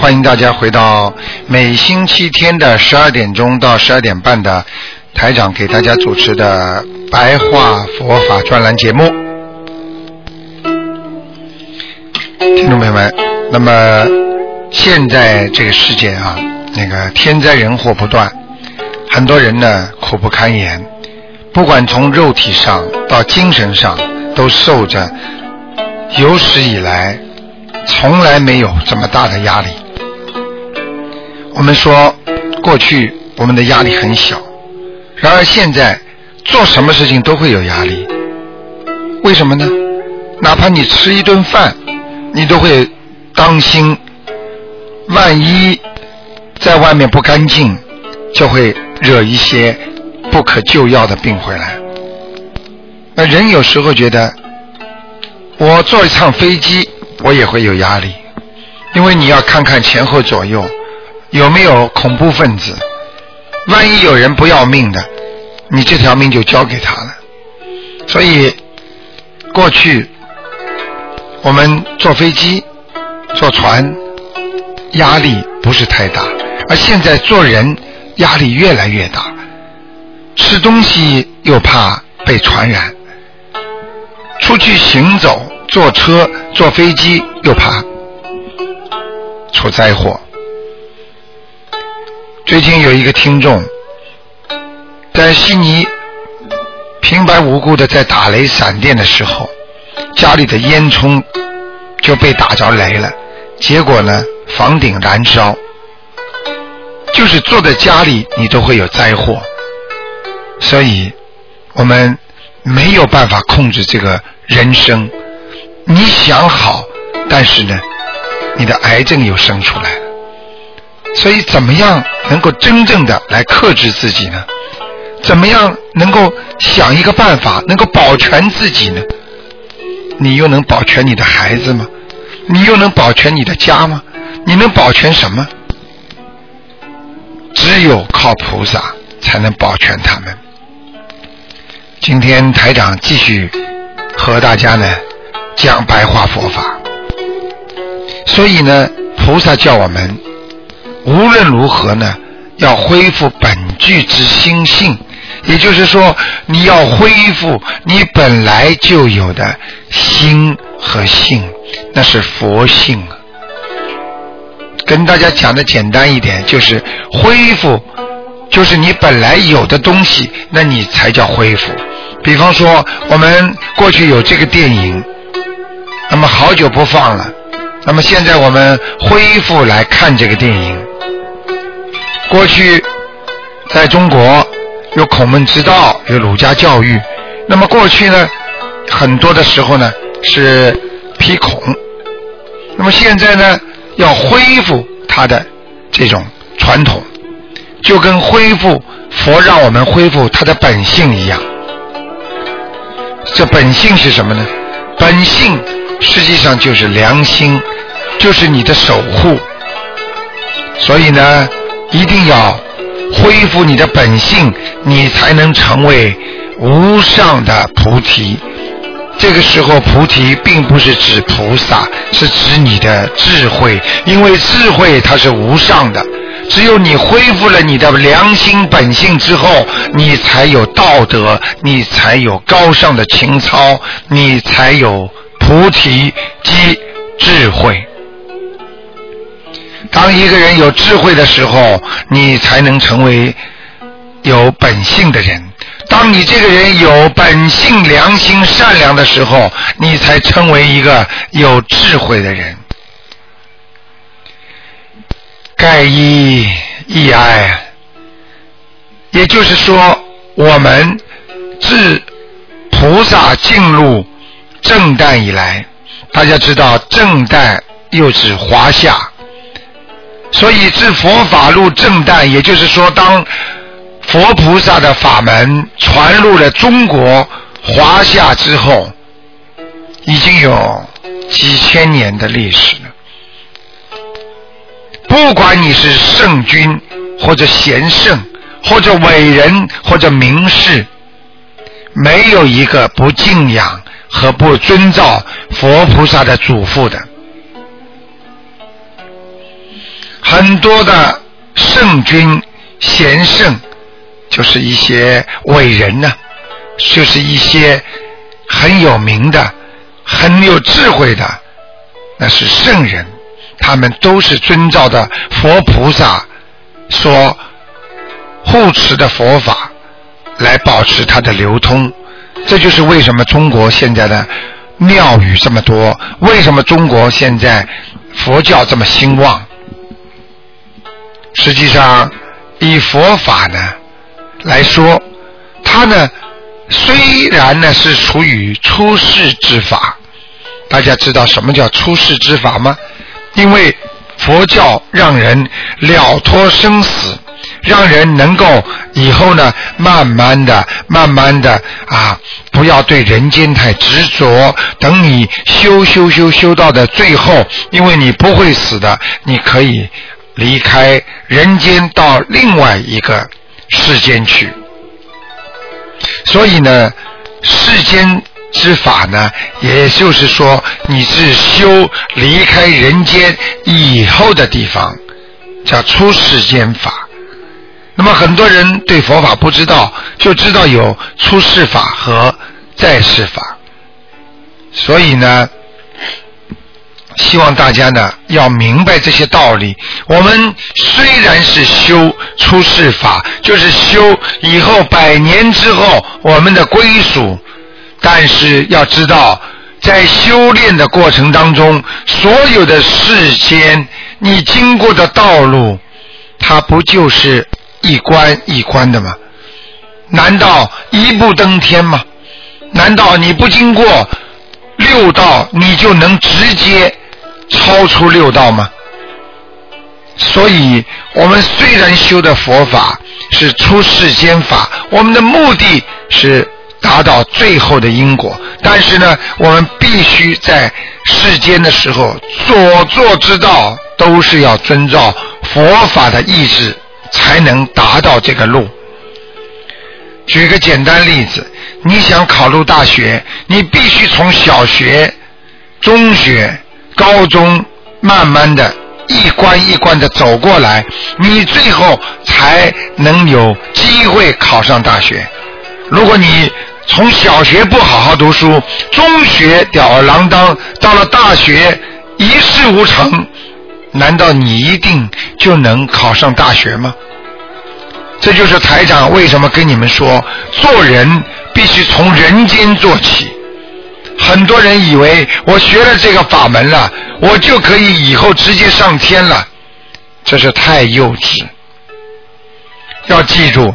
欢迎大家回到每星期天的十二点钟到十二点半的台长给大家主持的白话佛法专栏节目。听众朋友们，那么现在这个世界啊，那个天灾人祸不断，很多人呢苦不堪言，不管从肉体上到精神上，都受着有史以来从来没有这么大的压力。我们说过去我们的压力很小，然而现在做什么事情都会有压力。为什么呢？哪怕你吃一顿饭，你都会当心，万一在外面不干净，就会惹一些不可救药的病回来。那人有时候觉得，我坐一趟飞机，我也会有压力，因为你要看看前后左右有没有恐怖分子，万一有人不要命的，你这条命就交给他了。所以过去我们坐飞机、坐船压力不是太大，而现在做人压力越来越大，吃东西又怕被传染。出去行走，坐车、坐飞机又怕出灾祸。最近有一个听众在悉尼平白无故的在打雷闪电的时候，家里的烟囱就被打着雷了，结果呢，房顶燃烧。就是坐在家里，你都会有灾祸，所以我们没有办法控制这个人生。你想好，但是呢，你的癌症又生出来了。所以，怎么样能够真正的来克制自己呢？怎么样能够想一个办法，能够保全自己呢？你又能保全你的孩子吗？你又能保全你的家吗？你能保全什么？只有靠菩萨才能保全他们。今天台长继续和大家呢讲白话佛法，所以呢，菩萨叫我们无论如何呢，要恢复本具之心性，也就是说，你要恢复你本来就有的心和性，那是佛性。跟大家讲的简单一点，就是恢复，就是你本来有的东西，那你才叫恢复。比方说，我们过去有这个电影，那么好久不放了，那么现在我们恢复来看这个电影。过去在中国有孔孟之道，有儒家教育，那么过去呢，很多的时候呢是批孔，那么现在呢？要恢复他的这种传统，就跟恢复佛让我们恢复他的本性一样。这本性是什么呢？本性实际上就是良心，就是你的守护。所以呢，一定要恢复你的本性，你才能成为无上的菩提。这个时候，菩提并不是指菩萨，是指你的智慧，因为智慧它是无上的。只有你恢复了你的良心本性之后，你才有道德，你才有高尚的情操，你才有菩提及智慧。当一个人有智慧的时候，你才能成为有本性的人。当你这个人有本性、良心、善良的时候，你才成为一个有智慧的人。盖一易哀，也就是说，我们自菩萨进入正旦以来，大家知道正旦又指华夏，所以自佛法入正旦，也就是说，当佛菩萨的法门传入了中国华夏之后，已经有几千年的历史了。不管你是圣君，或者贤圣，或者伟人，或者名士，没有一个不敬仰和不遵照佛菩萨的嘱咐的。很多的圣君、贤圣，就是一些伟人呢，就是一些很有名的、很有智慧的，那是圣人。他们都是遵照的佛菩萨所护持的佛法来保持它的流通。这就是为什么中国现在的庙宇这么多，为什么中国现在佛教这么兴旺。实际上，以佛法呢来说，它呢虽然呢是处于出世之法，大家知道什么叫出世之法吗？因为佛教让人了脱生死，让人能够以后呢，慢慢的、慢慢的啊，不要对人间太执着。等你修修修修到的最后，因为你不会死的，你可以离开人间到另外一个世间去。所以呢，世间。之法呢，也就是说，你是修离开人间以后的地方，叫出世间法。那么很多人对佛法不知道，就知道有出世法和在世法。所以呢，希望大家呢要明白这些道理。我们虽然是修出世法，就是修以后百年之后我们的归属。但是要知道，在修炼的过程当中，所有的世间你经过的道路，它不就是一关一关的吗？难道一步登天吗？难道你不经过六道，你就能直接超出六道吗？所以，我们虽然修的佛法是出世间法，我们的目的是。达到最后的因果，但是呢，我们必须在世间的时候所做之道都是要遵照佛法的意志，才能达到这个路。举个简单例子，你想考入大学，你必须从小学、中学、高中，慢慢的一关一关的走过来，你最后才能有机会考上大学。如果你从小学不好好读书，中学吊儿郎当，到了大学一事无成，难道你一定就能考上大学吗？这就是台长为什么跟你们说，做人必须从人间做起。很多人以为我学了这个法门了，我就可以以后直接上天了，这是太幼稚。要记住。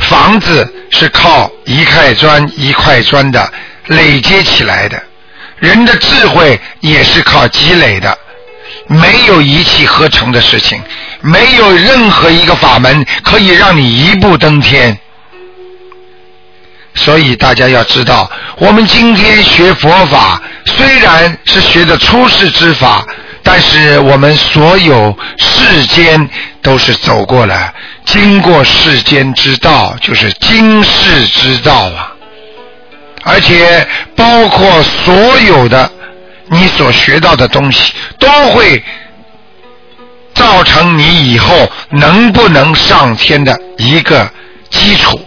房子是靠一块砖一块砖的累积起来的，人的智慧也是靠积累的，没有一气呵成的事情，没有任何一个法门可以让你一步登天。所以大家要知道，我们今天学佛法虽然是学的出世之法，但是我们所有世间都是走过了。经过世间之道，就是经世之道啊！而且包括所有的你所学到的东西，都会造成你以后能不能上天的一个基础。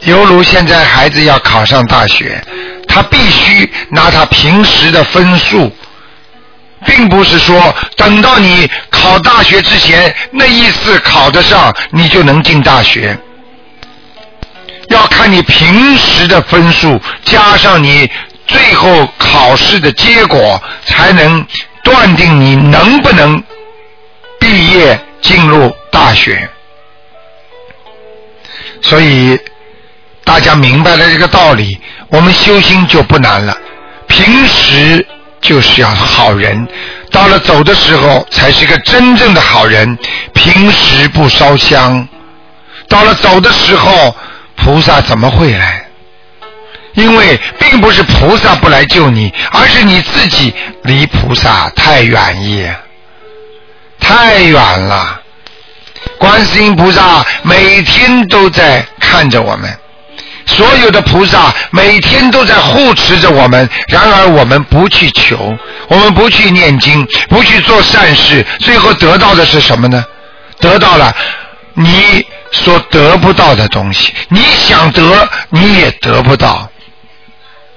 犹如现在孩子要考上大学，他必须拿他平时的分数。并不是说等到你考大学之前那一次考得上，你就能进大学。要看你平时的分数加上你最后考试的结果，才能断定你能不能毕业进入大学。所以大家明白了这个道理，我们修心就不难了。平时就是要好人，到了走的时候才是个真正的好人。平时不烧香，到了走的时候，菩萨怎么会来？因为并不是菩萨不来救你，而是你自己离菩萨太远也，太远了。观世音菩萨每天都在看着我们，所有的菩萨每天都在护持着我们。然而我们不去求，我们不去念经，不去做善事，最后得到的是什么呢？得到了你所得不到的东西。你想得，你也得不到。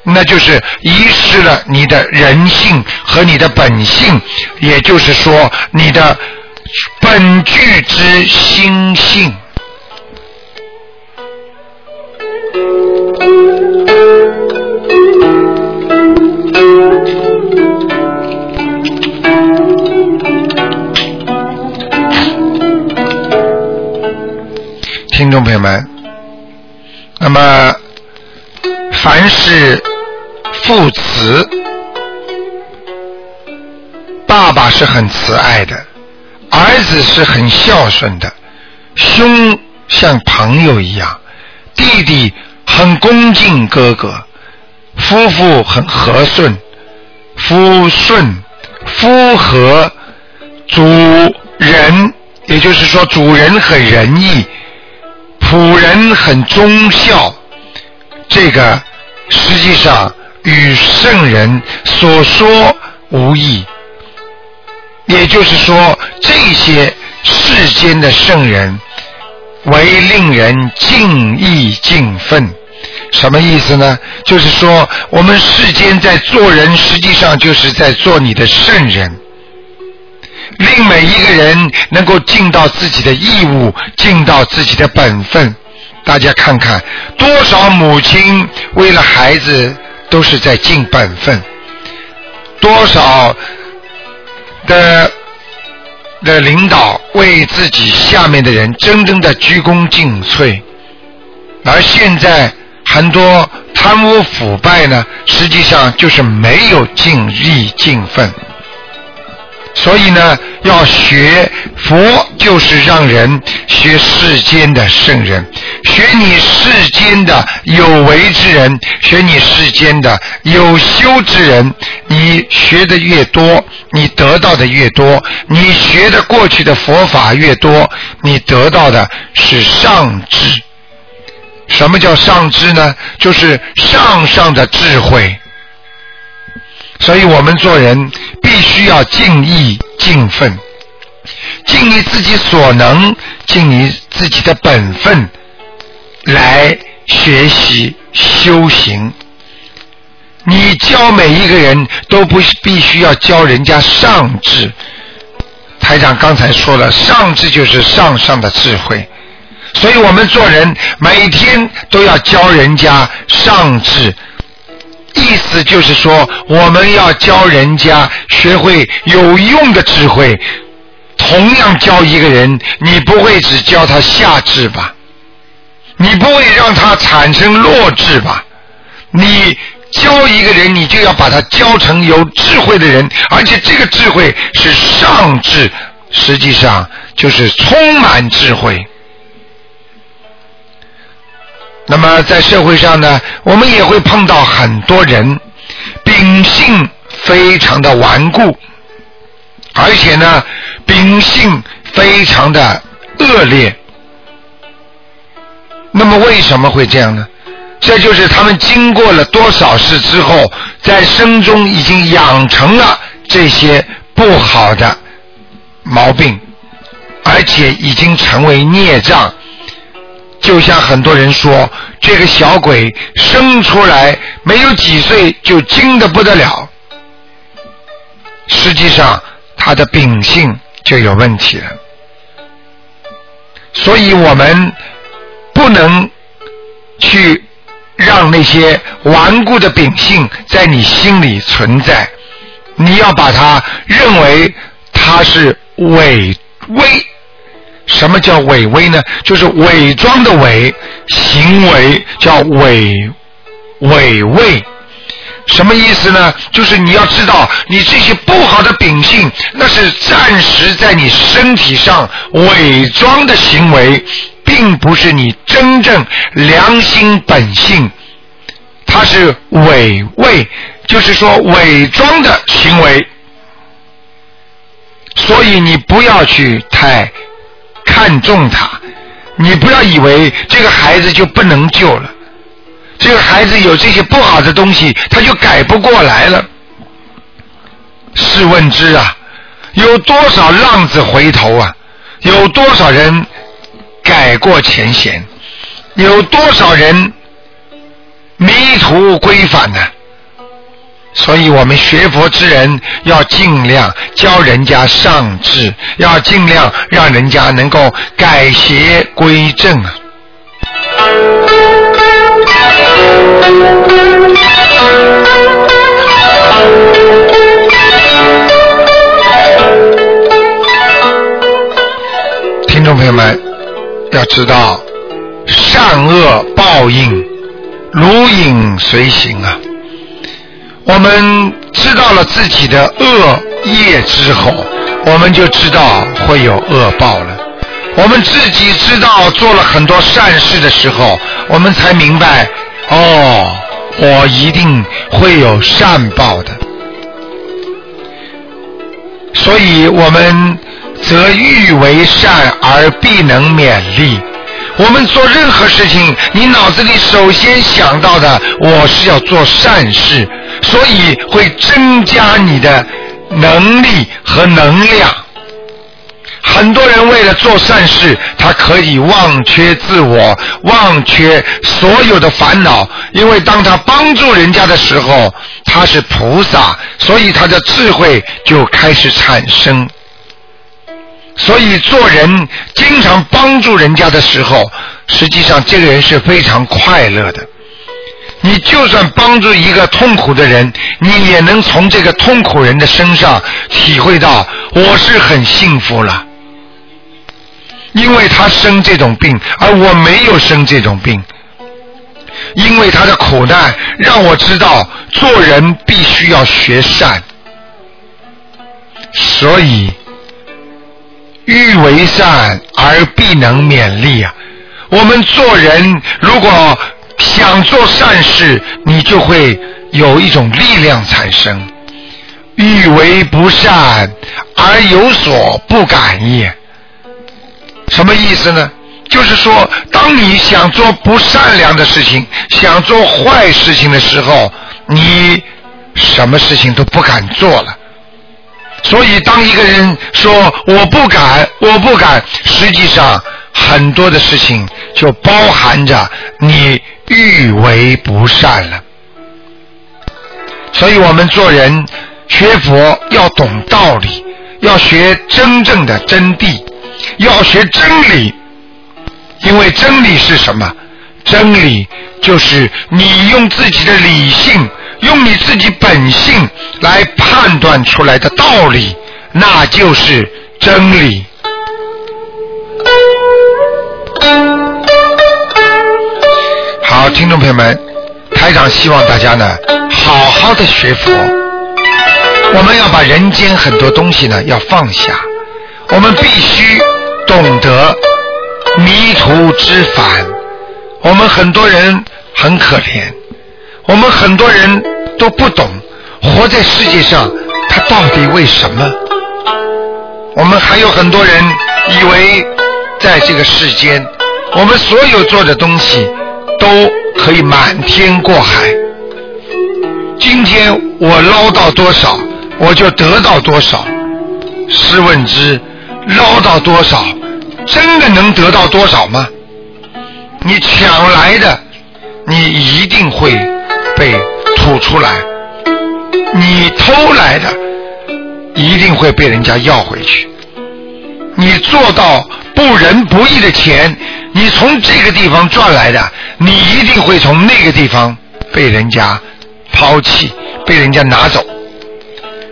那就是遗失了你的人性和你的本性，也就是说你的本具之心性。听众朋友们，那么凡是。父慈，爸爸是很慈爱的，儿子是很孝顺的，兄像朋友一样，弟弟很恭敬哥哥，夫妇很和顺，夫顺夫和，主人也就是说主人很仁义，仆人很忠孝，这个实际上。与圣人所说无异，也就是说，这些世间的圣人为令人敬意敬愤。什么意思呢？就是说，我们世间在做人，实际上就是在做你的圣人，令每一个人能够尽到自己的义务，尽到自己的本分。大家看看，多少母亲为了孩子。都是在尽本分，多少的的领导为自己下面的人真正的鞠躬尽瘁，而现在很多贪污腐败呢，实际上就是没有尽力尽分。所以呢，要学佛，就是让人学世间的圣人，学你世间的有为之人，学你世间的有修之人。你学的越多，你得到的越多；你学的过去的佛法越多，你得到的是上智。什么叫上智呢？就是上上的智慧。所以我们做人必须要尽意尽分，尽你自己所能，尽你自己的本分来学习修行。你教每一个人都不必须要教人家上智。台长刚才说了，上智就是上上的智慧，所以我们做人每天都要教人家上智。意思就是说，我们要教人家学会有用的智慧。同样教一个人，你不会只教他下智吧？你不会让他产生弱智吧？你教一个人，你就要把他教成有智慧的人，而且这个智慧是上智，实际上就是充满智慧。那么在社会上呢，我们也会碰到很多人，秉性非常的顽固，而且呢，秉性非常的恶劣。那么为什么会这样呢？这就是他们经过了多少事之后，在生中已经养成了这些不好的毛病，而且已经成为孽障。就像很多人说，这个小鬼生出来没有几岁就精的不得了，实际上他的秉性就有问题了。所以我们不能去让那些顽固的秉性在你心里存在，你要把它认为它是伪威。什么叫伪威呢？就是伪装的伪，行为叫伪伪伪。什么意思呢？就是你要知道，你这些不好的秉性，那是暂时在你身体上伪装的行为，并不是你真正良心本性，它是伪伪，就是说伪装的行为。所以你不要去太看重他，你不要以为这个孩子就不能救了。这个孩子有这些不好的东西，他就改不过来了。试问之啊，有多少浪子回头啊？有多少人改过前嫌？有多少人迷途归返呢？所以我们学佛之人要尽量教人家上智，要尽量让人家能够改邪归正啊。听众朋友们，要知道善恶报应如影随形啊！我们知道了自己的恶业之后，我们就知道会有恶报了。我们自己知道做了很多善事的时候，我们才明白，哦，我一定会有善报的。所以，我们则欲为善而必能勉励。我们做任何事情，你脑子里首先想到的，我是要做善事，所以会增加你的能力和能量。很多人为了做善事，他可以忘却自我，忘却所有的烦恼。因为当他帮助人家的时候，他是菩萨，所以他的智慧就开始产生。所以做人经常帮助人家的时候，实际上这个人是非常快乐的。你就算帮助一个痛苦的人，你也能从这个痛苦人的身上体会到，我是很幸福了。因为他生这种病，而我没有生这种病。因为他的苦难，让我知道做人必须要学善。所以，欲为善而必能勉励啊！我们做人如果想做善事，你就会有一种力量产生。欲为不善而有所不敢也。什么意思呢？就是说，当你想做不善良的事情、想做坏事情的时候，你什么事情都不敢做了。所以，当一个人说“我不敢，我不敢”，实际上很多的事情就包含着你欲为不善了。所以我们做人学佛要懂道理，要学真正的真谛。要学真理，因为真理是什么？真理就是你用自己的理性，用你自己本性来判断出来的道理，那就是真理。好，听众朋友们，台长希望大家呢，好好的学佛。我们要把人间很多东西呢，要放下。我们必须。懂得迷途知返，我们很多人很可怜，我们很多人都不懂活在世界上，他到底为什么？我们还有很多人以为在这个世间，我们所有做的东西都可以满天过海。今天我捞到多少，我就得到多少。试问之，捞到多少？真的能得到多少吗？你抢来的，你一定会被吐出来；你偷来的，一定会被人家要回去。你做到不仁不义的钱，你从这个地方赚来的，你一定会从那个地方被人家抛弃，被人家拿走。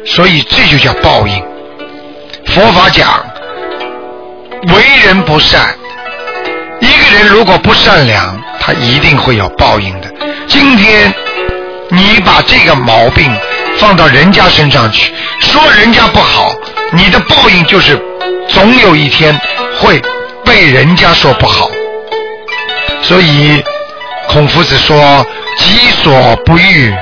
所以这就叫报应。佛法讲。为人不善，人如果不善良，他一定会有报应的。今天你把这个毛病放到人家身上去，说人家不好，你的报应就是总有一天会被人家说不好。所以孔夫子说：“己所不欲，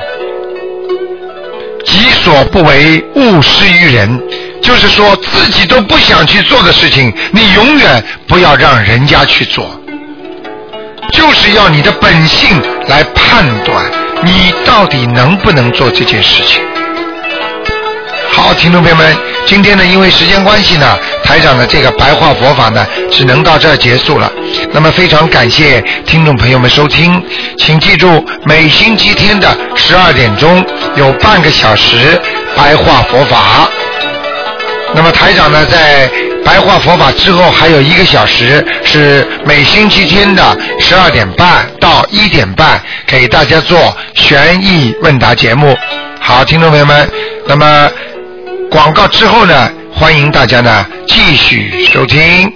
己所不为，勿施于人。”就是说自己都不想去做的事情，你永远不要让人家去做。就是要你的本性来判断你到底能不能做这件事情。好，听众朋友们，今天呢，因为时间关系呢，台长的这个白话佛法呢，只能到这儿结束了。那么非常感谢听众朋友们收听，请记住每星期天的十二点钟有半个小时白话佛法。那么台长呢，在白话佛法之后还有一个小时是每星期天的十二点半到一点半给大家做悬疑问答节目。好听众朋友们那么广告之后呢欢迎大家呢继续收听。